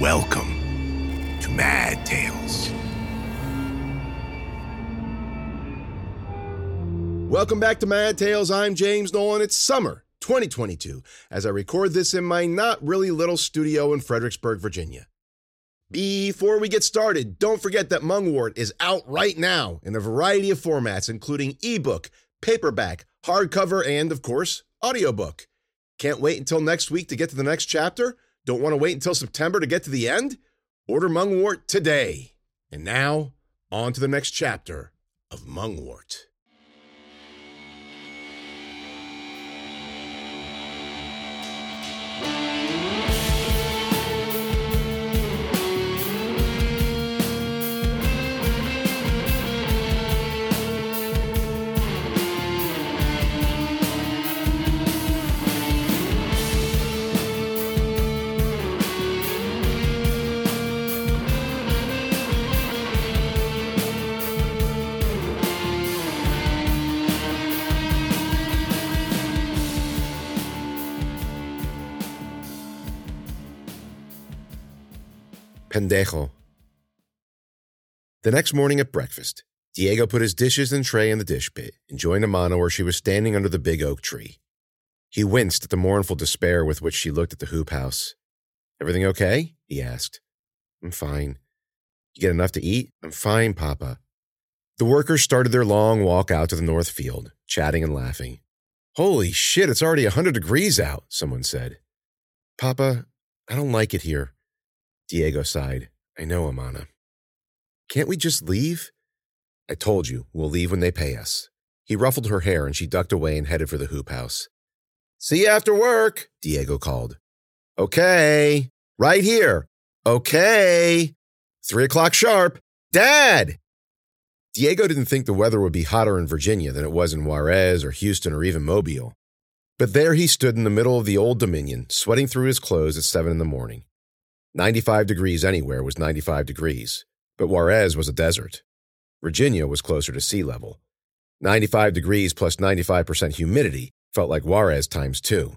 Welcome to Mad Tales. Welcome back to Mad Tales. I'm James Nolan. It's summer 2022 as I record this in my not really little studio in Fredericksburg, Virginia. Before we get started, don't forget that Mungwort is out right now in a variety of formats, including ebook, paperback, hardcover, and, of course, audiobook. Can't wait until next week to get to the next chapter? Don't want to wait until September to get to the end? Order Mungwort today. And now, on to the next chapter of Mungwort. Pendejo. The next morning at breakfast, Diego put his dishes and tray in the dish pit and joined Amana where she was standing under the big oak tree. He winced at the mournful despair with which she looked at the hoop house. Everything okay? he asked. I'm fine. You get enough to eat? I'm fine, Papa. The workers started their long walk out to the north field, chatting and laughing. Holy shit, it's already a 100 degrees out, someone said. Papa, I don't like it here. Diego sighed. I know, Amana. Can't we just leave? I told you, we'll leave when they pay us. He ruffled her hair and she ducked away and headed for the hoop house. See you after work, Diego called. Okay, right here. Okay. Three o'clock sharp. Dad! Diego didn't think the weather would be hotter in Virginia than it was in Juarez or Houston or even Mobile. But there he stood in the middle of the Old Dominion, sweating through his clothes at seven in the morning. 95 degrees anywhere was 95 degrees, but Juarez was a desert. Virginia was closer to sea level. 95 degrees plus 95% humidity felt like Juarez times two.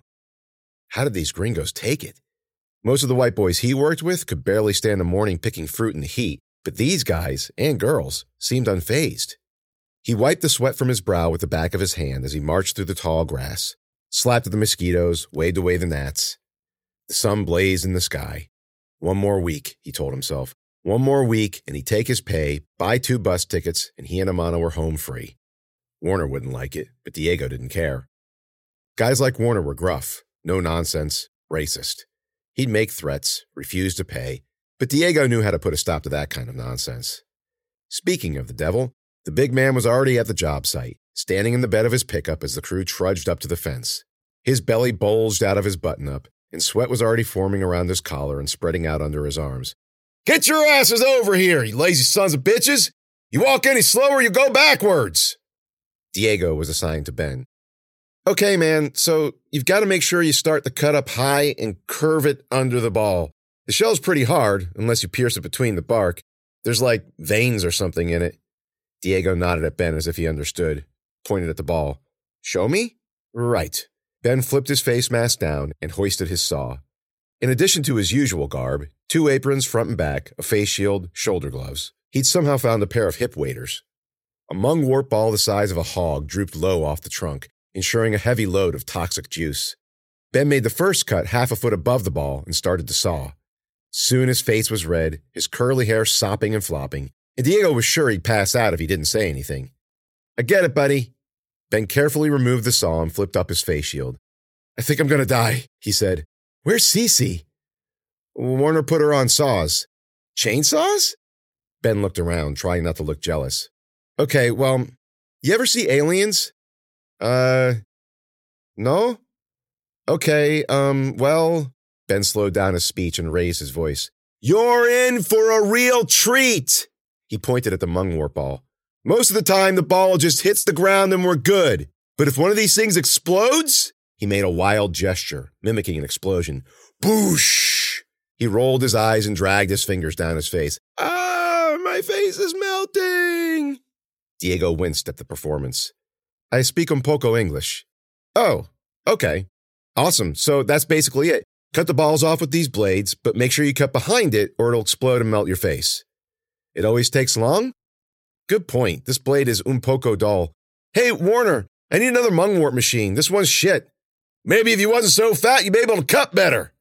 How did these gringos take it? Most of the white boys he worked with could barely stand a morning picking fruit in the heat, but these guys, and girls, seemed unfazed. He wiped the sweat from his brow with the back of his hand as he marched through the tall grass, slapped at the mosquitoes, waved away the gnats. The sun blazed in the sky. One more week, he told himself. One more week, and he'd take his pay, buy two bus tickets, and he and Amana were home free. Warner wouldn't like it, but Diego didn't care. Guys like Warner were gruff, no nonsense, racist. He'd make threats, refuse to pay, but Diego knew how to put a stop to that kind of nonsense. Speaking of the devil, the big man was already at the job site, standing in the bed of his pickup as the crew trudged up to the fence. His belly bulged out of his button up, and sweat was already forming around his collar and spreading out under his arms. Get your asses over here, you lazy sons of bitches! You walk any slower, you go backwards! Diego was assigned to Ben. Okay, man, so you've got to make sure you start the cut up high and curve it under the ball. The shell's pretty hard, unless you pierce it between the bark. There's like veins or something in it. Diego nodded at Ben as if he understood, pointed at the ball. Show me? Right. Ben flipped his face mask down and hoisted his saw. In addition to his usual garb, two aprons front and back, a face shield, shoulder gloves, he'd somehow found a pair of hip waders. A mungwort ball the size of a hog drooped low off the trunk, ensuring a heavy load of toxic juice. Ben made the first cut half a foot above the ball and started to saw. Soon his face was red, his curly hair sopping and flopping, and Diego was sure he'd pass out if he didn't say anything. I get it, buddy. Ben carefully removed the saw and flipped up his face shield. I think I'm to die, he said. Where's Cece? Warner put her on saws. Chainsaws? Ben looked around, trying not to look jealous. Okay, well, you ever see aliens? Uh, no? Okay, um, well, Ben slowed down his speech and raised his voice. You're in for a real treat! He pointed at the mungwort ball. Most of the time, the ball just hits the ground and we're good. But if one of these things explodes, he made a wild gesture, mimicking an explosion. Boosh! He rolled his eyes and dragged his fingers down his face. Ah, my face is melting! Diego winced at the performance. I speak un poco English. Oh, okay. Awesome. So that's basically it. Cut the balls off with these blades, but make sure you cut behind it or it'll explode and melt your face. It always takes long? Good point. This blade is un poco dull. Hey, Warner, I need another mungwort machine. This one's shit. Maybe if you wasn't so fat, you'd be able to cut better.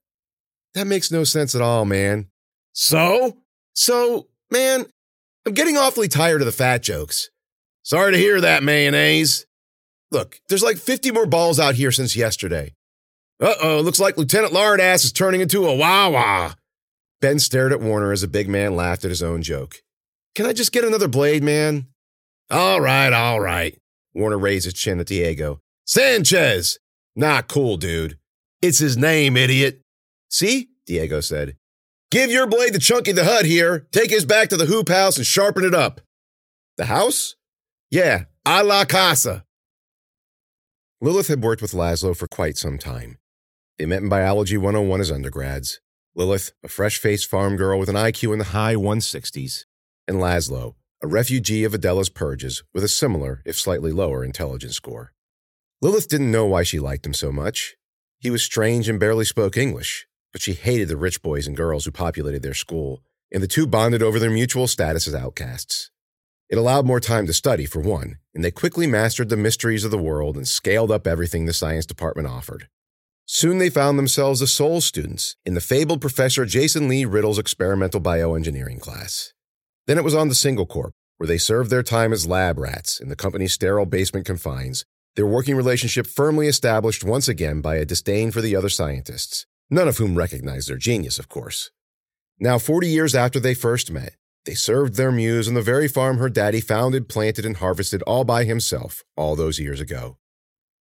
That makes no sense at all, man. So? So, man, I'm getting awfully tired of the fat jokes. Sorry to hear that, mayonnaise. Look, there's like 50 more balls out here since yesterday. Uh oh, looks like Lieutenant Lardass is turning into a Wawa. Ben stared at Warner as the big man laughed at his own joke. Can I just get another blade, man? All right, all right. Warner raised his chin at Diego. Sanchez! Not cool, dude. It's his name, idiot. See? Diego said. Give your blade to Chunky the Hut here. Take his back to the hoop house and sharpen it up. The house? Yeah, a la casa. Lilith had worked with Laszlo for quite some time. They met in Biology 101 as undergrads. Lilith, a fresh faced farm girl with an IQ in the high 160s, and Laszlo, a refugee of Videla's purges with a similar, if slightly lower, intelligence score. Lilith didn't know why she liked him so much. He was strange and barely spoke English, but she hated the rich boys and girls who populated their school, and the two bonded over their mutual status as outcasts. It allowed more time to study, for one, and they quickly mastered the mysteries of the world and scaled up everything the science department offered. Soon they found themselves the sole students in the fabled Professor Jason Lee Riddle's experimental bioengineering class. Then it was on the Single Corp, where they served their time as lab rats in the company's sterile basement confines, their working relationship firmly established once again by a disdain for the other scientists, none of whom recognized their genius, of course. Now, 40 years after they first met, they served their muse on the very farm her daddy founded, planted, and harvested all by himself all those years ago.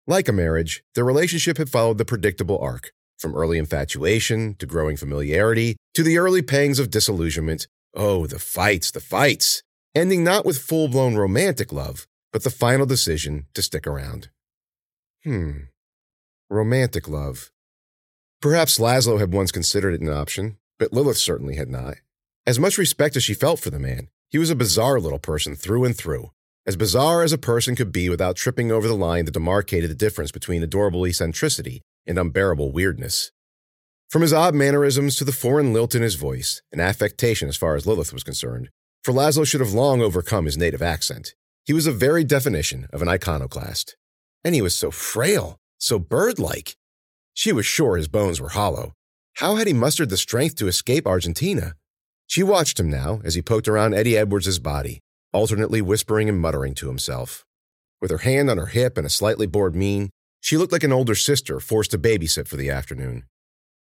Like a marriage, their relationship had followed the predictable arc from early infatuation to growing familiarity to the early pangs of disillusionment. Oh, the fights, the fights! Ending not with full blown romantic love, but the final decision to stick around. Hmm. Romantic love. Perhaps Laszlo had once considered it an option, but Lilith certainly had not. As much respect as she felt for the man, he was a bizarre little person through and through, as bizarre as a person could be without tripping over the line that demarcated the difference between adorable eccentricity and unbearable weirdness. From his odd mannerisms to the foreign lilt in his voice, an affectation as far as Lilith was concerned, for Laszlo should have long overcome his native accent. He was a very definition of an iconoclast. And he was so frail, so bird like. She was sure his bones were hollow. How had he mustered the strength to escape Argentina? She watched him now as he poked around Eddie Edwards's body, alternately whispering and muttering to himself. With her hand on her hip and a slightly bored mien, she looked like an older sister forced to babysit for the afternoon.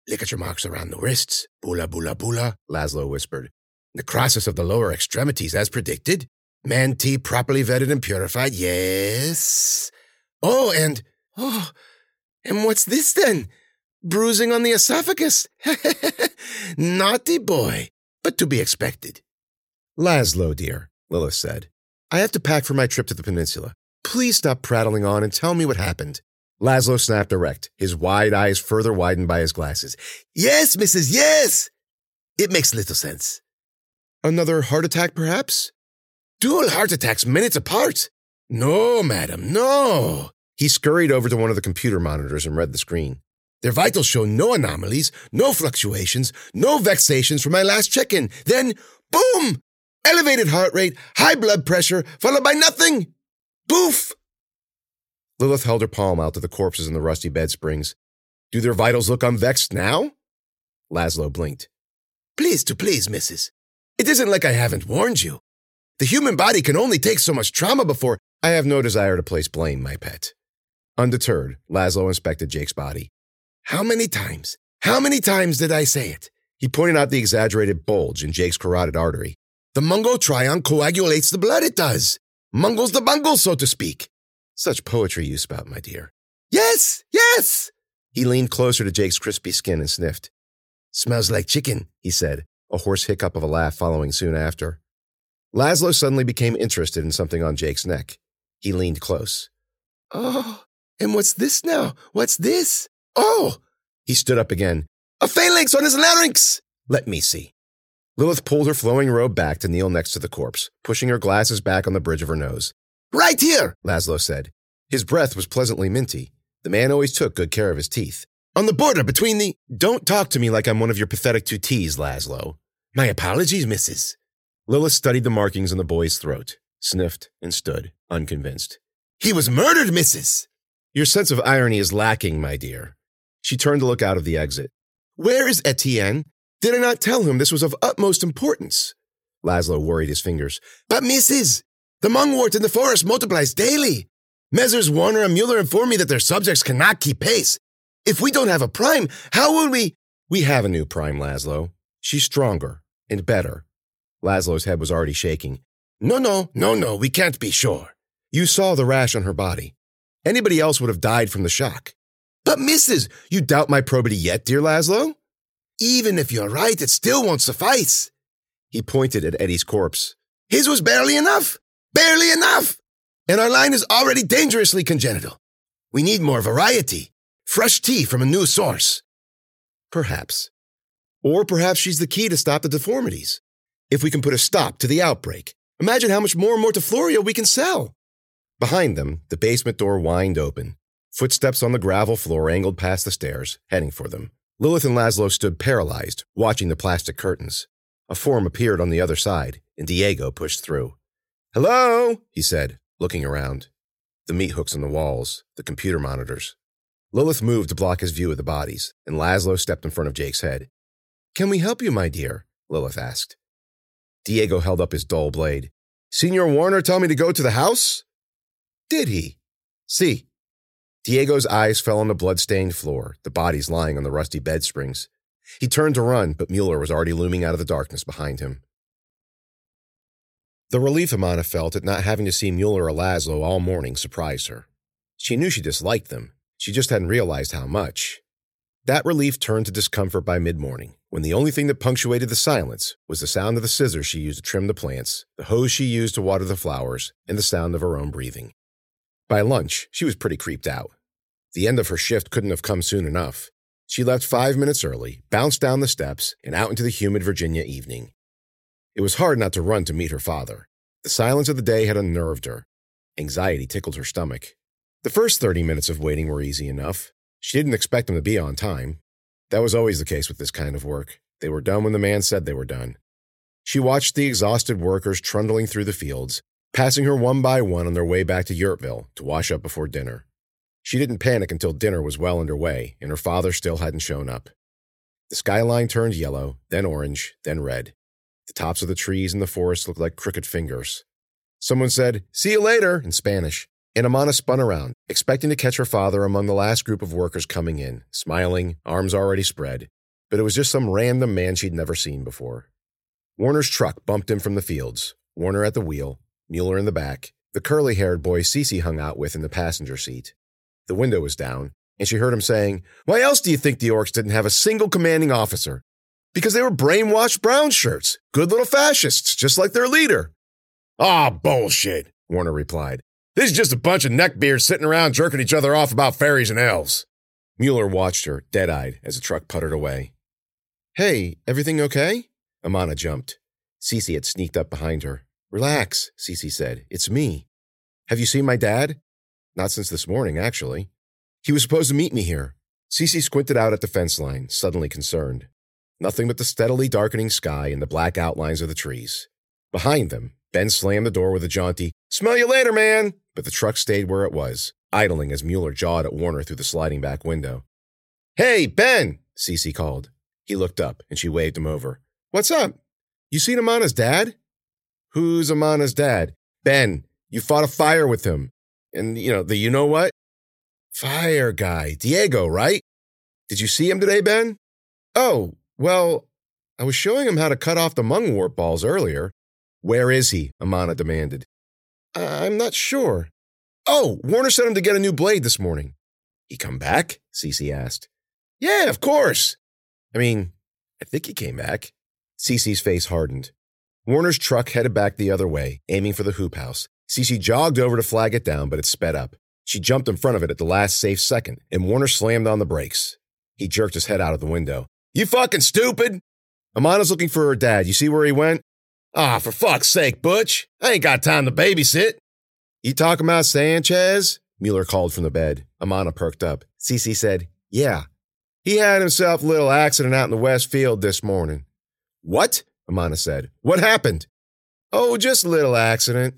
Your marks around the wrists. Bula, bula, bula, Laszlo whispered. Necrosis of the lower extremities, as predicted. Man tea properly vetted and purified, yes. Oh, and, oh, and what's this then? Bruising on the esophagus? Naughty boy, but to be expected. Laszlo, dear, Lilith said. I have to pack for my trip to the peninsula. Please stop prattling on and tell me what happened. Laszlo snapped erect, his wide eyes further widened by his glasses. Yes, Mrs. Yes! It makes little sense. Another heart attack, perhaps? Dual heart attacks minutes apart. No, madam, no. He scurried over to one of the computer monitors and read the screen. Their vitals show no anomalies, no fluctuations, no vexations from my last check in. Then, boom! elevated heart rate, high blood pressure, followed by nothing. Poof! Lilith held her palm out to the corpses in the rusty bed springs. Do their vitals look unvexed now? Laszlo blinked. Please to please, missus. It isn't like I haven't warned you. The human body can only take so much trauma before. I have no desire to place blame, my pet. Undeterred, Laszlo inspected Jake's body. How many times? How many times did I say it? He pointed out the exaggerated bulge in Jake's carotid artery. The Mungo Trion coagulates the blood, it does. Mungles the bungle, so to speak. Such poetry you spout, my dear. Yes, yes! He leaned closer to Jake's crispy skin and sniffed. Smells like chicken, he said, a hoarse hiccup of a laugh following soon after. Laszlo suddenly became interested in something on Jake's neck. He leaned close. Oh, and what's this now? What's this? Oh! He stood up again. A phalanx on his larynx! Let me see. Lilith pulled her flowing robe back to kneel next to the corpse, pushing her glasses back on the bridge of her nose. Right here, Laszlo said. His breath was pleasantly minty. The man always took good care of his teeth. On the border between the. Don't talk to me like I'm one of your pathetic T's, Laszlo. My apologies, Mrs. Lilith studied the markings on the boy's throat, sniffed, and stood, unconvinced. He was murdered, Mrs. Your sense of irony is lacking, my dear. She turned to look out of the exit. Where is Etienne? Did I not tell him this was of utmost importance? Laszlo worried his fingers. But, Mrs., the mungwort in the forest multiplies daily. Messrs. Warner and Mueller inform me that their subjects cannot keep pace. If we don't have a prime, how will we? We have a new prime, Laszlo. She's stronger and better. Laszlo's head was already shaking. No, no, no, no, we can't be sure. You saw the rash on her body. Anybody else would have died from the shock. But, Mrs., you doubt my probity yet, dear Laszlo? Even if you're right, it still won't suffice. He pointed at Eddie's corpse. His was barely enough. Barely enough. And our line is already dangerously congenital. We need more variety. Fresh tea from a new source. Perhaps. Or perhaps she's the key to stop the deformities. If we can put a stop to the outbreak, imagine how much more Mortifloria we can sell. Behind them, the basement door whined open. Footsteps on the gravel floor angled past the stairs, heading for them. Lilith and Laszlo stood paralyzed, watching the plastic curtains. A form appeared on the other side, and Diego pushed through. Hello, he said, looking around. The meat hooks on the walls, the computer monitors. Lilith moved to block his view of the bodies, and Laszlo stepped in front of Jake's head. Can we help you, my dear? Lilith asked. Diego held up his dull blade. Senior Warner tell me to go to the house? Did he? See. Diego's eyes fell on the blood-stained floor, the bodies lying on the rusty bed springs. He turned to run, but Mueller was already looming out of the darkness behind him. The relief Amana felt at not having to see Mueller or Laszlo all morning surprised her. She knew she disliked them. She just hadn't realized how much. That relief turned to discomfort by mid morning, when the only thing that punctuated the silence was the sound of the scissors she used to trim the plants, the hose she used to water the flowers, and the sound of her own breathing. By lunch, she was pretty creeped out. The end of her shift couldn't have come soon enough. She left five minutes early, bounced down the steps, and out into the humid Virginia evening. It was hard not to run to meet her father. The silence of the day had unnerved her. Anxiety tickled her stomach. The first 30 minutes of waiting were easy enough. She didn't expect him to be on time. That was always the case with this kind of work. They were done when the man said they were done. She watched the exhausted workers trundling through the fields, passing her one by one on their way back to Yurtville to wash up before dinner. She didn't panic until dinner was well underway and her father still hadn't shown up. The skyline turned yellow, then orange, then red. The tops of the trees in the forest looked like crooked fingers. Someone said, See you later, in Spanish, and Amana spun around, expecting to catch her father among the last group of workers coming in, smiling, arms already spread. But it was just some random man she'd never seen before. Warner's truck bumped in from the fields, Warner at the wheel, Mueller in the back, the curly haired boy Cece hung out with in the passenger seat. The window was down, and she heard him saying, Why else do you think the Orcs didn't have a single commanding officer? Because they were brainwashed brown shirts, good little fascists, just like their leader. Ah, oh, bullshit, Warner replied. This is just a bunch of neckbeards sitting around jerking each other off about fairies and elves. Mueller watched her, dead eyed, as the truck puttered away. Hey, everything okay? Amana jumped. Cece had sneaked up behind her. Relax, Cece said. It's me. Have you seen my dad? Not since this morning, actually. He was supposed to meet me here. Cece squinted out at the fence line, suddenly concerned. Nothing but the steadily darkening sky and the black outlines of the trees. Behind them, Ben slammed the door with a jaunty, Smell you later, man! But the truck stayed where it was, idling as Mueller jawed at Warner through the sliding back window. Hey, Ben! Cece called. He looked up, and she waved him over. What's up? You seen Amana's dad? Who's Amana's dad? Ben, you fought a fire with him. And, you know, the you know what? Fire guy. Diego, right? Did you see him today, Ben? Oh, well, I was showing him how to cut off the mung mungwort balls earlier. Where is he? Amana demanded. I'm not sure. Oh, Warner sent him to get a new blade this morning. He come back? Cece asked. Yeah, of course. I mean, I think he came back. Cece's face hardened. Warner's truck headed back the other way, aiming for the hoop house. Cece jogged over to flag it down, but it sped up. She jumped in front of it at the last safe second, and Warner slammed on the brakes. He jerked his head out of the window. You fucking stupid! Amana's looking for her dad. You see where he went? Ah, oh, for fuck's sake, Butch. I ain't got time to babysit. You talking about Sanchez? Mueller called from the bed. Amana perked up. Cece said, Yeah. He had himself a little accident out in the West Field this morning. What? Amana said. What happened? Oh, just a little accident.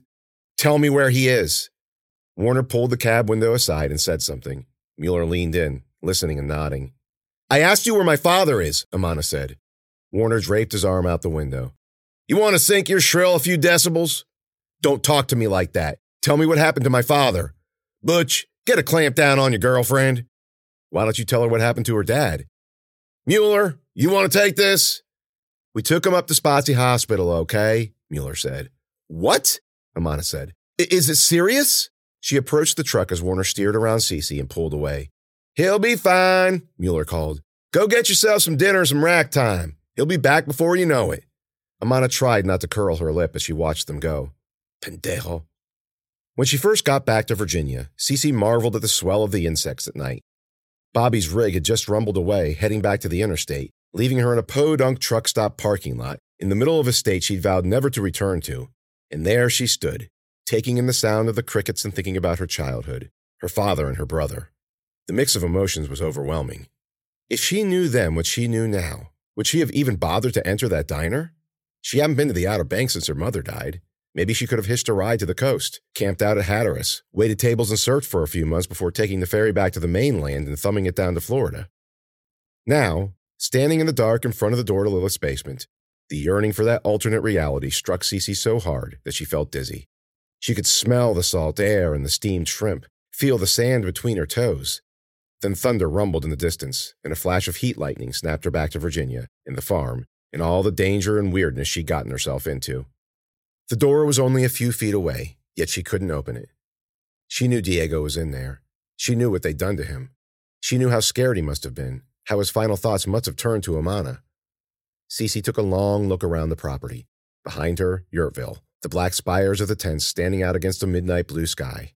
Tell me where he is. Warner pulled the cab window aside and said something. Mueller leaned in, listening and nodding. I asked you where my father is, Amana said. Warner draped his arm out the window. You want to sink your shrill a few decibels? Don't talk to me like that. Tell me what happened to my father. Butch, get a clamp down on your girlfriend. Why don't you tell her what happened to her dad? Mueller, you want to take this? We took him up to Spazi Hospital, okay? Mueller said. What? Amana said. Is it serious? She approached the truck as Warner steered around Cece and pulled away. He'll be fine, Mueller called. Go get yourself some dinner and some rack time. He'll be back before you know it. Amana tried not to curl her lip as she watched them go. Pendejo. When she first got back to Virginia, Cece marveled at the swell of the insects at night. Bobby's rig had just rumbled away, heading back to the interstate, leaving her in a podunk truck stop parking lot in the middle of a state she'd vowed never to return to. And there she stood, taking in the sound of the crickets and thinking about her childhood, her father and her brother. The mix of emotions was overwhelming. If she knew then what she knew now, would she have even bothered to enter that diner? She hadn't been to the Outer Banks since her mother died. Maybe she could have hitched a ride to the coast, camped out at Hatteras, waited tables and surfed for a few months before taking the ferry back to the mainland and thumbing it down to Florida. Now, standing in the dark in front of the door to Lilith's basement, the yearning for that alternate reality struck Cece so hard that she felt dizzy. She could smell the salt air and the steamed shrimp, feel the sand between her toes. Then thunder rumbled in the distance, and a flash of heat lightning snapped her back to Virginia, and the farm, and all the danger and weirdness she'd gotten herself into. The door was only a few feet away, yet she couldn't open it. She knew Diego was in there. She knew what they'd done to him. She knew how scared he must have been, how his final thoughts must have turned to Amana. Cece took a long look around the property. Behind her, Yurtville, the black spires of the tents standing out against a midnight blue sky.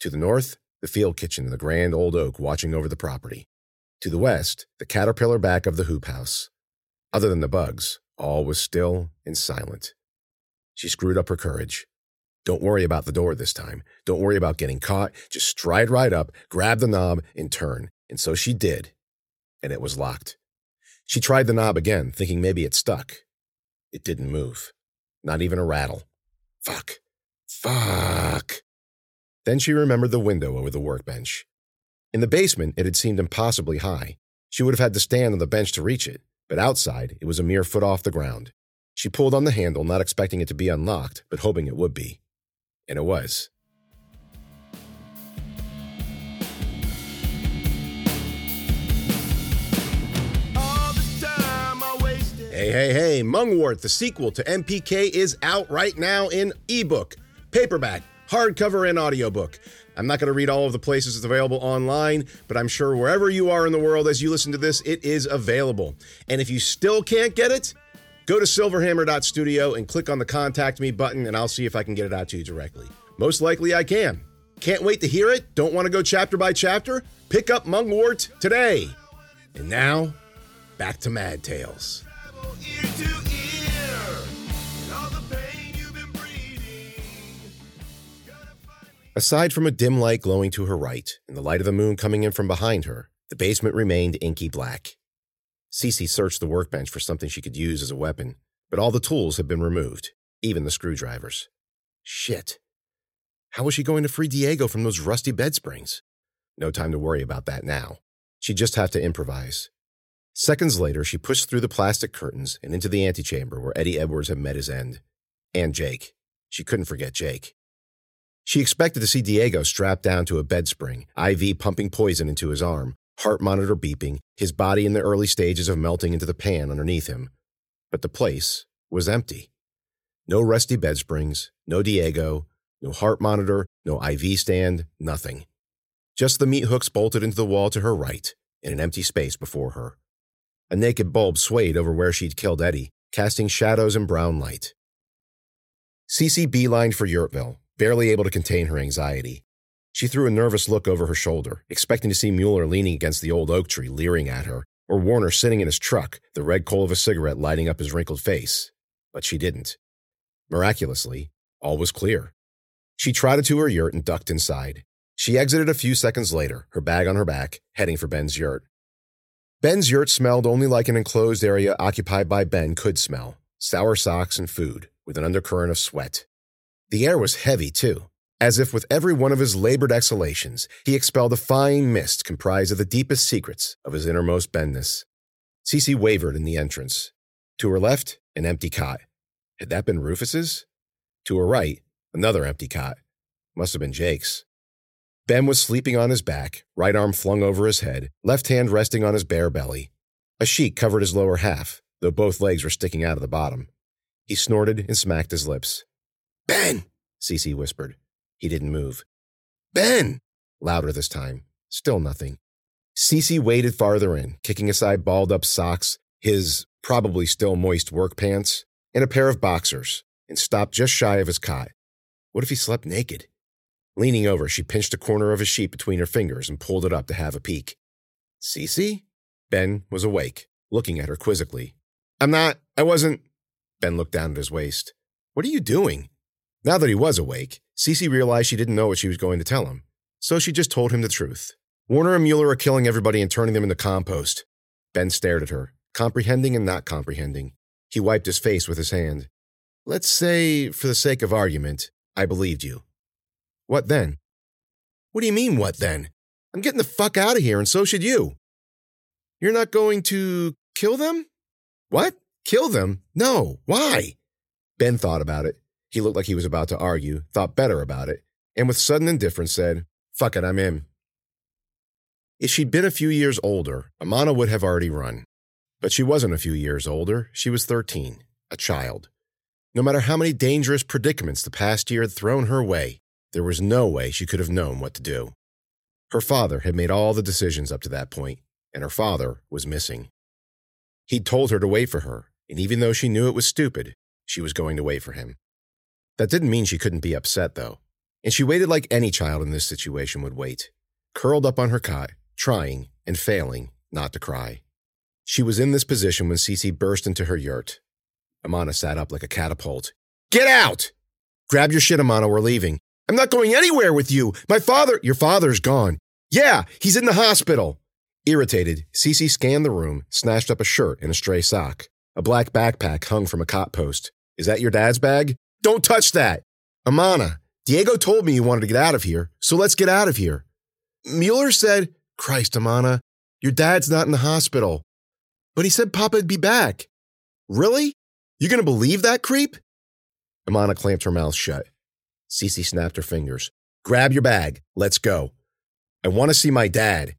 To the north, the field kitchen and the grand old oak watching over the property. To the west, the caterpillar back of the hoop house. Other than the bugs, all was still and silent. She screwed up her courage. Don't worry about the door this time. Don't worry about getting caught. Just stride right up, grab the knob, and turn. And so she did. And it was locked. She tried the knob again, thinking maybe it stuck. It didn't move. Not even a rattle. Fuck. Fuck. Then she remembered the window over the workbench. In the basement, it had seemed impossibly high. She would have had to stand on the bench to reach it, but outside, it was a mere foot off the ground. She pulled on the handle, not expecting it to be unlocked, but hoping it would be. And it was. Hey, hey, hey, Mungwort, the sequel to MPK, is out right now in ebook, paperback, hardcover, and audiobook. I'm not going to read all of the places it's available online, but I'm sure wherever you are in the world as you listen to this, it is available. And if you still can't get it, go to silverhammer.studio and click on the contact me button, and I'll see if I can get it out to you directly. Most likely I can. Can't wait to hear it? Don't want to go chapter by chapter? Pick up Mungwort today. And now, back to Mad Tales. Aside from a dim light glowing to her right and the light of the moon coming in from behind her, the basement remained inky black. Cece searched the workbench for something she could use as a weapon, but all the tools had been removed, even the screwdrivers. Shit. How was she going to free Diego from those rusty bed springs? No time to worry about that now. She'd just have to improvise. Seconds later, she pushed through the plastic curtains and into the antechamber where Eddie Edwards had met his end. And Jake. She couldn't forget Jake. She expected to see Diego strapped down to a bed spring, IV pumping poison into his arm, heart monitor beeping, his body in the early stages of melting into the pan underneath him. But the place was empty. No rusty bed springs, no Diego, no heart monitor, no IV stand, nothing. Just the meat hooks bolted into the wall to her right, and an empty space before her. A naked bulb swayed over where she'd killed Eddie, casting shadows and brown light. Cece beelined for Yurtville, barely able to contain her anxiety. She threw a nervous look over her shoulder, expecting to see Mueller leaning against the old oak tree, leering at her, or Warner sitting in his truck, the red coal of a cigarette lighting up his wrinkled face. But she didn't. Miraculously, all was clear. She trotted to her yurt and ducked inside. She exited a few seconds later, her bag on her back, heading for Ben's yurt. Ben's yurt smelled only like an enclosed area occupied by Ben could smell sour socks and food, with an undercurrent of sweat. The air was heavy, too, as if with every one of his labored exhalations, he expelled a fine mist comprised of the deepest secrets of his innermost Benness. Cece wavered in the entrance. To her left, an empty cot. Had that been Rufus's? To her right, another empty cot. Must have been Jake's. Ben was sleeping on his back, right arm flung over his head, left hand resting on his bare belly. A sheet covered his lower half, though both legs were sticking out of the bottom. He snorted and smacked his lips. Ben, Cece whispered. He didn't move. Ben! Louder this time. Still nothing. Cece waded farther in, kicking aside balled up socks, his probably still moist work pants, and a pair of boxers, and stopped just shy of his cot. What if he slept naked? Leaning over, she pinched a corner of his sheet between her fingers and pulled it up to have a peek. Cece? Ben was awake, looking at her quizzically. I'm not, I wasn't. Ben looked down at his waist. What are you doing? Now that he was awake, Cece realized she didn't know what she was going to tell him, so she just told him the truth. Warner and Mueller are killing everybody and turning them into compost. Ben stared at her, comprehending and not comprehending. He wiped his face with his hand. Let's say, for the sake of argument, I believed you. What then? What do you mean, what then? I'm getting the fuck out of here, and so should you. You're not going to kill them? What? Kill them? No. Why? Ben thought about it. He looked like he was about to argue, thought better about it, and with sudden indifference said, Fuck it, I'm in. If she'd been a few years older, Amana would have already run. But she wasn't a few years older. She was 13, a child. No matter how many dangerous predicaments the past year had thrown her way, there was no way she could have known what to do. Her father had made all the decisions up to that point, and her father was missing. He'd told her to wait for her, and even though she knew it was stupid, she was going to wait for him. That didn't mean she couldn't be upset, though. And she waited like any child in this situation would wait, curled up on her cot, trying and failing not to cry. She was in this position when Cece burst into her yurt. Amana sat up like a catapult. Get out! Grab your shit, Amana, we're leaving. I'm not going anywhere with you. My father, your father's gone. Yeah, he's in the hospital. Irritated, Cece scanned the room, snatched up a shirt and a stray sock. A black backpack hung from a cot post. Is that your dad's bag? Don't touch that. Amana, Diego told me you wanted to get out of here, so let's get out of here. Mueller said, Christ, Amana, your dad's not in the hospital. But he said Papa'd be back. Really? You gonna believe that creep? Amana clamped her mouth shut. Cece snapped her fingers. Grab your bag. Let's go. I want to see my dad.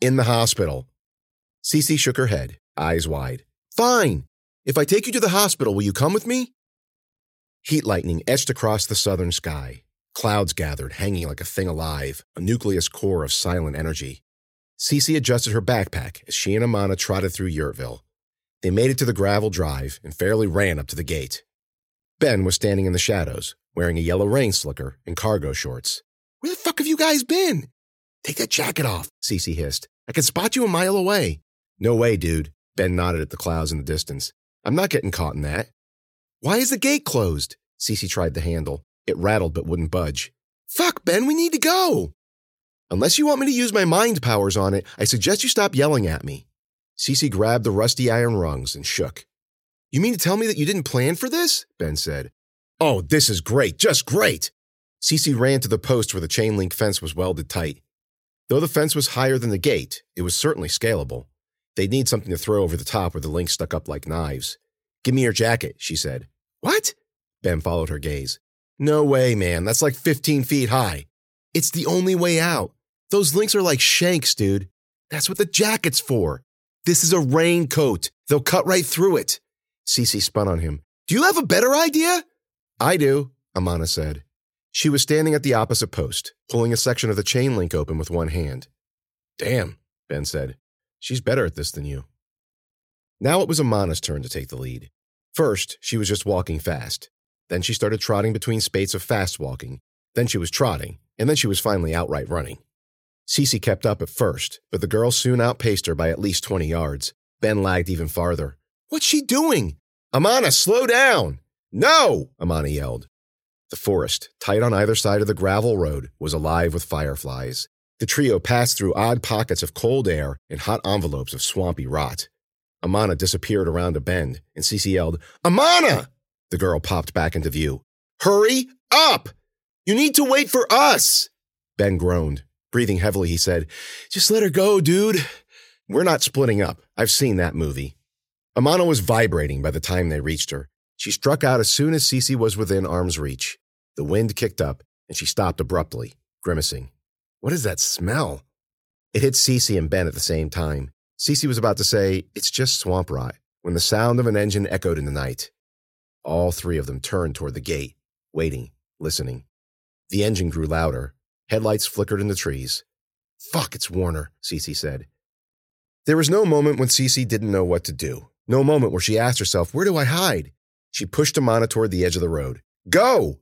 In the hospital. Cece shook her head, eyes wide. Fine. If I take you to the hospital, will you come with me? Heat lightning etched across the southern sky. Clouds gathered, hanging like a thing alive, a nucleus core of silent energy. Cece adjusted her backpack as she and Amana trotted through Yurtville. They made it to the gravel drive and fairly ran up to the gate. Ben was standing in the shadows, wearing a yellow rain slicker and cargo shorts. Where the fuck have you guys been? Take that jacket off, Cece hissed. I can spot you a mile away. No way, dude. Ben nodded at the clouds in the distance. I'm not getting caught in that. Why is the gate closed? Cece tried the handle. It rattled but wouldn't budge. Fuck, Ben, we need to go. Unless you want me to use my mind powers on it, I suggest you stop yelling at me. Cece grabbed the rusty iron rungs and shook. You mean to tell me that you didn't plan for this? Ben said. Oh, this is great, just great. Cece ran to the post where the chain link fence was welded tight. Though the fence was higher than the gate, it was certainly scalable. They'd need something to throw over the top where the links stuck up like knives. Give me your jacket, she said. What? Ben followed her gaze. No way, man. That's like 15 feet high. It's the only way out. Those links are like shanks, dude. That's what the jacket's for. This is a raincoat. They'll cut right through it. Cece spun on him. Do you have a better idea? I do, Amana said. She was standing at the opposite post, pulling a section of the chain link open with one hand. Damn, Ben said. She's better at this than you. Now it was Amana's turn to take the lead. First, she was just walking fast. Then she started trotting between spates of fast walking. Then she was trotting, and then she was finally outright running. Cece kept up at first, but the girl soon outpaced her by at least 20 yards. Ben lagged even farther. What's she doing? Amana, slow down! No! Amana yelled. The forest, tight on either side of the gravel road, was alive with fireflies. The trio passed through odd pockets of cold air and hot envelopes of swampy rot. Amana disappeared around a bend, and Cece yelled, Amana! The girl popped back into view. Hurry up! You need to wait for us! Ben groaned. Breathing heavily, he said, Just let her go, dude. We're not splitting up. I've seen that movie. Amana was vibrating by the time they reached her. She struck out as soon as Cece was within arm's reach. The wind kicked up, and she stopped abruptly, grimacing. What is that smell? It hit Cece and Ben at the same time. Cece was about to say, It's just swamp rot, when the sound of an engine echoed in the night. All three of them turned toward the gate, waiting, listening. The engine grew louder. Headlights flickered in the trees. Fuck, it's Warner, Cece said. There was no moment when Cece didn't know what to do. No moment where she asked herself, Where do I hide? She pushed Amana toward the edge of the road. Go!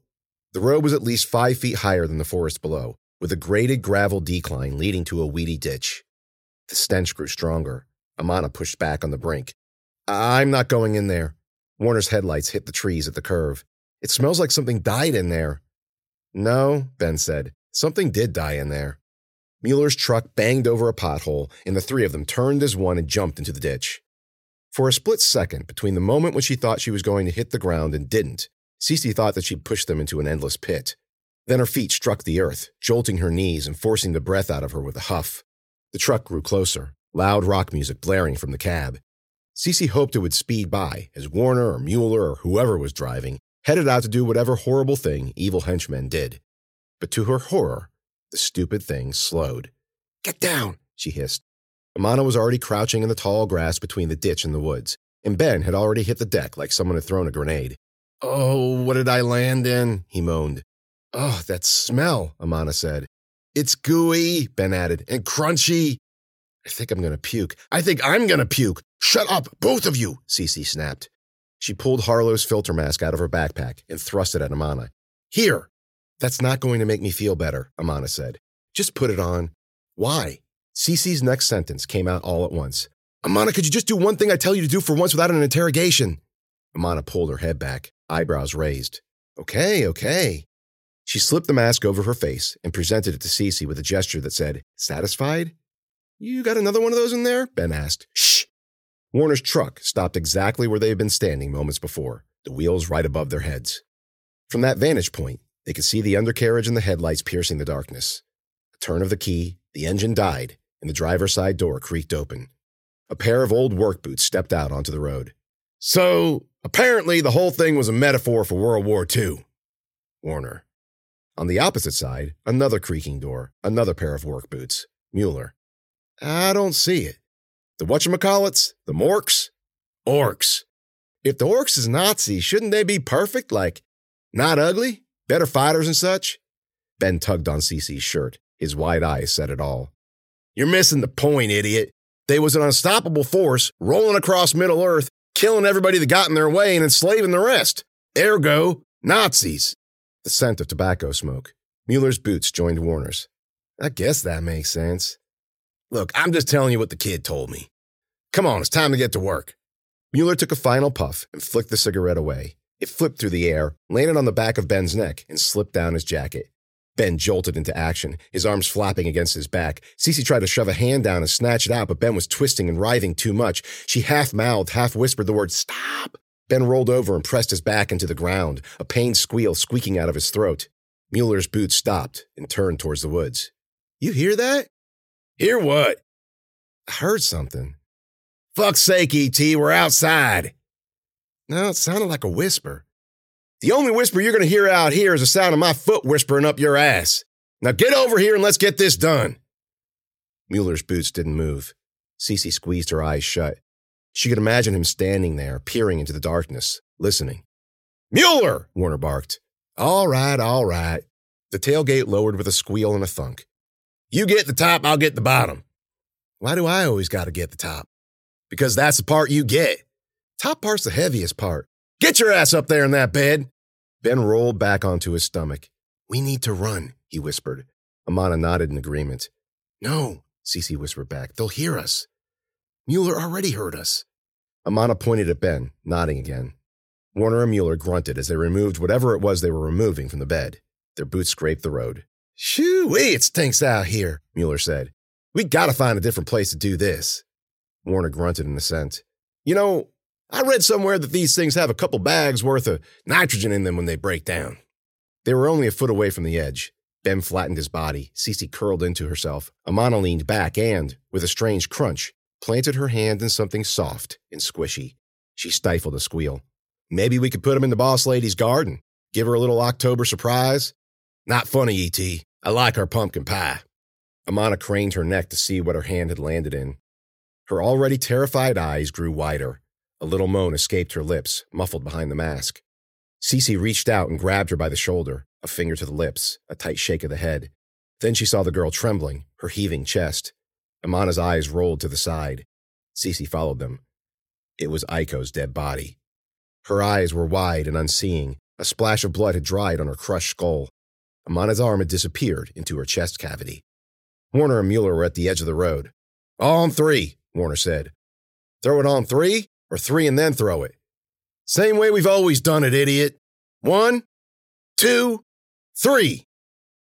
The road was at least five feet higher than the forest below, with a graded gravel decline leading to a weedy ditch. The stench grew stronger. Amana pushed back on the brink. I'm not going in there. Warner's headlights hit the trees at the curve. It smells like something died in there. No, Ben said. Something did die in there. Mueller's truck banged over a pothole, and the three of them turned as one and jumped into the ditch. For a split second, between the moment when she thought she was going to hit the ground and didn't, Cece thought that she'd pushed them into an endless pit. Then her feet struck the earth, jolting her knees and forcing the breath out of her with a huff. The truck grew closer, loud rock music blaring from the cab. Cece hoped it would speed by as Warner or Mueller or whoever was driving headed out to do whatever horrible thing evil henchmen did. But to her horror, the stupid thing slowed. Get down, she hissed. Amana was already crouching in the tall grass between the ditch and the woods, and Ben had already hit the deck like someone had thrown a grenade. Oh, what did I land in? he moaned. Oh, that smell, Amana said. It's gooey, Ben added, and crunchy. I think I'm going to puke. I think I'm going to puke. Shut up, both of you, Cece snapped. She pulled Harlow's filter mask out of her backpack and thrust it at Amana. Here. That's not going to make me feel better, Amana said. Just put it on. Why? Cece's next sentence came out all at once. Amana, could you just do one thing I tell you to do for once without an interrogation? Amana pulled her head back, eyebrows raised. Okay, okay. She slipped the mask over her face and presented it to Cece with a gesture that said, Satisfied? You got another one of those in there? Ben asked. Shh. Warner's truck stopped exactly where they had been standing moments before, the wheels right above their heads. From that vantage point, they could see the undercarriage and the headlights piercing the darkness. A turn of the key, the engine died, and the driver's side door creaked open. A pair of old work boots stepped out onto the road. So, apparently, the whole thing was a metaphor for World War II. Warner. On the opposite side, another creaking door, another pair of work boots. Mueller. I don't see it. The whatchamacallits? The morks? Orcs. If the orcs is Nazis, shouldn't they be perfect? Like, not ugly? Better fighters and such? Ben tugged on Cece's shirt. His wide eyes said it all. You're missing the point, idiot. They was an unstoppable force rolling across Middle Earth, killing everybody that got in their way and enslaving the rest. Ergo, Nazis. The scent of tobacco smoke. Mueller's boots joined Warner's. I guess that makes sense. Look, I'm just telling you what the kid told me. Come on, it's time to get to work. Mueller took a final puff and flicked the cigarette away. It flipped through the air, landed on the back of Ben's neck, and slipped down his jacket. Ben jolted into action, his arms flapping against his back. Cece tried to shove a hand down and snatch it out, but Ben was twisting and writhing too much. She half mouthed, half whispered the word, Stop! Ben rolled over and pressed his back into the ground, a pained squeal squeaking out of his throat. Mueller's boots stopped and turned towards the woods. You hear that? Hear what? I heard something. Fuck's sake, E.T., we're outside. No, it sounded like a whisper. The only whisper you're going to hear out here is the sound of my foot whispering up your ass. Now get over here and let's get this done. Mueller's boots didn't move. Cece squeezed her eyes shut. She could imagine him standing there, peering into the darkness, listening. Mueller! Warner barked. All right, all right. The tailgate lowered with a squeal and a thunk. You get the top, I'll get the bottom. Why do I always got to get the top? Because that's the part you get. Top part's the heaviest part. Get your ass up there in that bed. Ben rolled back onto his stomach. We need to run, he whispered. Amana nodded in agreement. No, Cece whispered back. They'll hear us. Mueller already heard us. Amana pointed at Ben, nodding again. Warner and Mueller grunted as they removed whatever it was they were removing from the bed. Their boots scraped the road. Shoo, it stinks out here, Mueller said. We gotta find a different place to do this. Warner grunted in assent. You know, I read somewhere that these things have a couple bags worth of nitrogen in them when they break down. They were only a foot away from the edge. Ben flattened his body. Cece curled into herself. Amana leaned back and, with a strange crunch, planted her hand in something soft and squishy. She stifled a squeal. Maybe we could put him in the boss lady's garden. Give her a little October surprise. Not funny, E.T. I like our pumpkin pie. Amana craned her neck to see what her hand had landed in. Her already terrified eyes grew wider. A little moan escaped her lips, muffled behind the mask. Cece reached out and grabbed her by the shoulder, a finger to the lips, a tight shake of the head. Then she saw the girl trembling, her heaving chest. Amana's eyes rolled to the side. Cece followed them. It was Aiko's dead body. Her eyes were wide and unseeing. A splash of blood had dried on her crushed skull. Amana's arm had disappeared into her chest cavity. Warner and Mueller were at the edge of the road. On three, Warner said. Throw it on three, or three and then throw it. Same way we've always done it, idiot. One, two, three.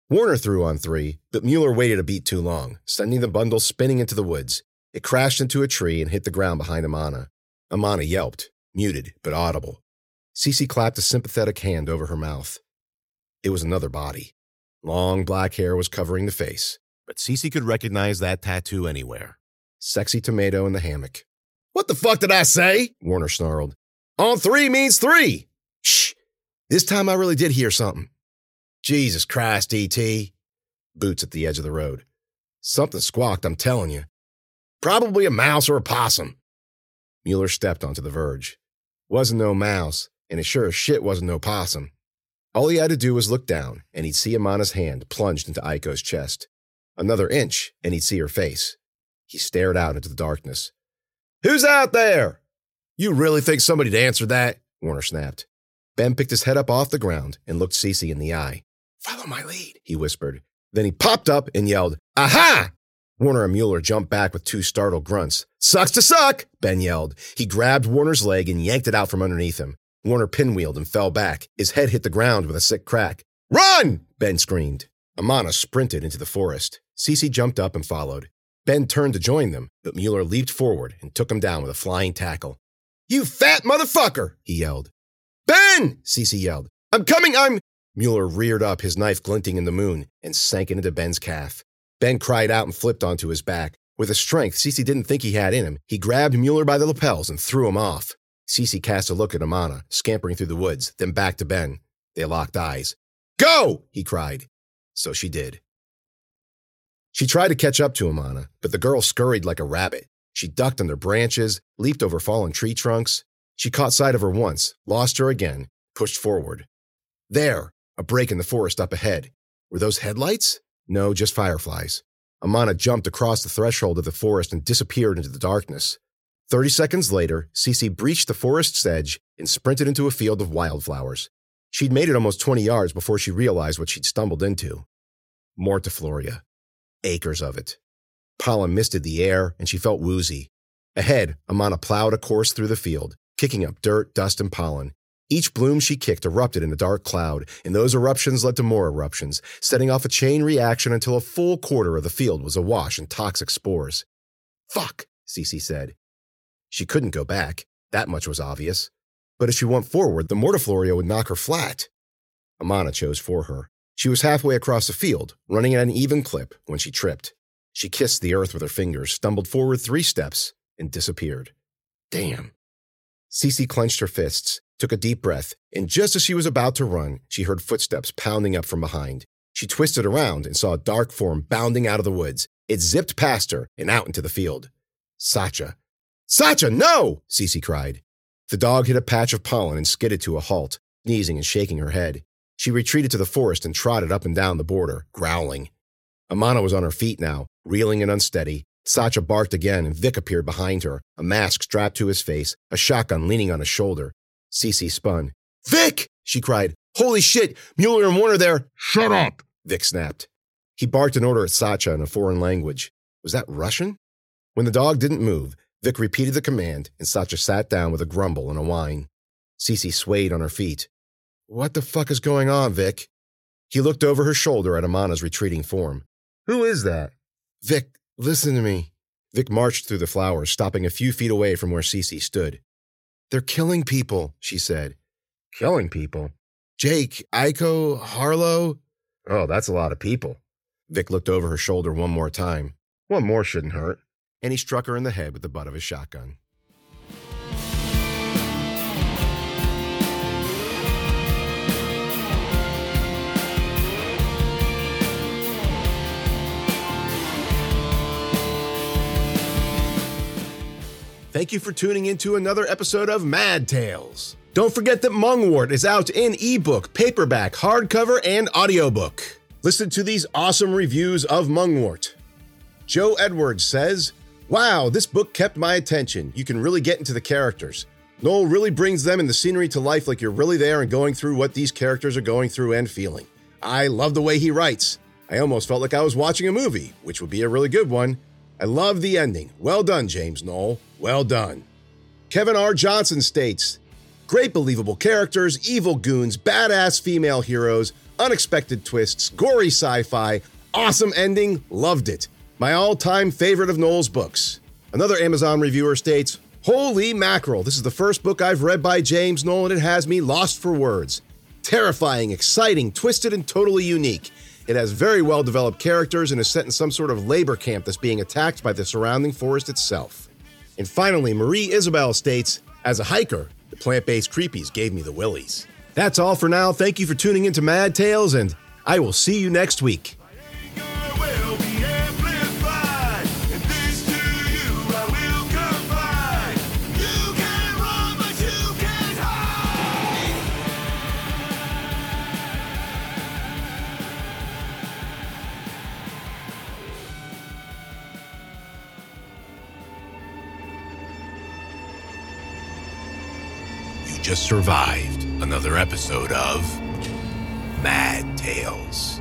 Warner threw on three, but Mueller waited a beat too long, sending the bundle spinning into the woods. It crashed into a tree and hit the ground behind Amana. Amana yelped, muted but audible. Cece clapped a sympathetic hand over her mouth. It was another body. Long black hair was covering the face, but Cece could recognize that tattoo anywhere. Sexy tomato in the hammock. What the fuck did I say? Warner snarled. On three means three. Shh. This time I really did hear something. Jesus Christ, E.T. Boots at the edge of the road. Something squawked, I'm telling you. Probably a mouse or a possum. Mueller stepped onto the verge. Wasn't no mouse, and it sure as shit wasn't no possum. All he had to do was look down, and he'd see Amana's hand plunged into Aiko's chest. Another inch, and he'd see her face. He stared out into the darkness. Who's out there? You really think somebody'd answer that? Warner snapped. Ben picked his head up off the ground and looked Cece in the eye. Follow my lead, he whispered. Then he popped up and yelled, Aha! Warner and Mueller jumped back with two startled grunts. Sucks to suck, Ben yelled. He grabbed Warner's leg and yanked it out from underneath him. Warner pinwheeled and fell back. His head hit the ground with a sick crack. Run! Ben screamed. Amana sprinted into the forest. Cece jumped up and followed. Ben turned to join them, but Mueller leaped forward and took him down with a flying tackle. You fat motherfucker! he yelled. Ben! Cece yelled. I'm coming, I'm. Mueller reared up, his knife glinting in the moon, and sank into Ben's calf. Ben cried out and flipped onto his back. With a strength Cece didn't think he had in him, he grabbed Mueller by the lapels and threw him off. Cece cast a look at Amana, scampering through the woods, then back to Ben. They locked eyes. Go! he cried. So she did. She tried to catch up to Amana, but the girl scurried like a rabbit. She ducked under branches, leaped over fallen tree trunks. She caught sight of her once, lost her again, pushed forward. There, a break in the forest up ahead. Were those headlights? No, just fireflies. Amana jumped across the threshold of the forest and disappeared into the darkness. Thirty seconds later, Cece breached the forest's edge and sprinted into a field of wildflowers. She'd made it almost 20 yards before she realized what she'd stumbled into. Mortifloria acres of it. Pollen misted the air, and she felt woozy. Ahead, Amana plowed a course through the field, kicking up dirt, dust, and pollen. Each bloom she kicked erupted in a dark cloud, and those eruptions led to more eruptions, setting off a chain reaction until a full quarter of the field was awash in toxic spores. Fuck, Cece said. She couldn't go back. That much was obvious. But if she went forward, the mortifloria would knock her flat. Amana chose for her. She was halfway across the field, running at an even clip, when she tripped. She kissed the earth with her fingers, stumbled forward three steps, and disappeared. Damn. Cece clenched her fists, took a deep breath, and just as she was about to run, she heard footsteps pounding up from behind. She twisted around and saw a dark form bounding out of the woods. It zipped past her and out into the field. Sacha. Sacha, no! Cece cried. The dog hit a patch of pollen and skidded to a halt, sneezing and shaking her head. She retreated to the forest and trotted up and down the border, growling. Amana was on her feet now, reeling and unsteady. Sacha barked again, and Vic appeared behind her, a mask strapped to his face, a shotgun leaning on his shoulder. Cece spun. Vic! she cried. Holy shit! Mueller and Warner there! Shut up! Vic snapped. He barked an order at Sacha in a foreign language. Was that Russian? When the dog didn't move, Vic repeated the command, and Sacha sat down with a grumble and a whine. Cece swayed on her feet. What the fuck is going on, Vic? He looked over her shoulder at Amana's retreating form. Who is that? Vic, listen to me. Vic marched through the flowers, stopping a few feet away from where Cece stood. They're killing people, she said. Killing people? Jake, Aiko, Harlow? Oh, that's a lot of people. Vic looked over her shoulder one more time. One more shouldn't hurt. And he struck her in the head with the butt of his shotgun. Thank you for tuning in to another episode of Mad Tales. Don't forget that Mungwort is out in ebook, paperback, hardcover, and audiobook. Listen to these awesome reviews of Mungwort. Joe Edwards says, Wow, this book kept my attention. You can really get into the characters. Noel really brings them and the scenery to life like you're really there and going through what these characters are going through and feeling. I love the way he writes. I almost felt like I was watching a movie, which would be a really good one. I love the ending. Well done, James Noel. Well done. Kevin R. Johnson states Great believable characters, evil goons, badass female heroes, unexpected twists, gory sci fi, awesome ending, loved it. My all time favorite of Noel's books. Another Amazon reviewer states Holy mackerel, this is the first book I've read by James Noel and it has me lost for words. Terrifying, exciting, twisted, and totally unique. It has very well developed characters and is set in some sort of labor camp that's being attacked by the surrounding forest itself. And finally, Marie Isabel states As a hiker, the plant based creepies gave me the willies. That's all for now. Thank you for tuning into Mad Tales, and I will see you next week. Just survived another episode of Mad Tales.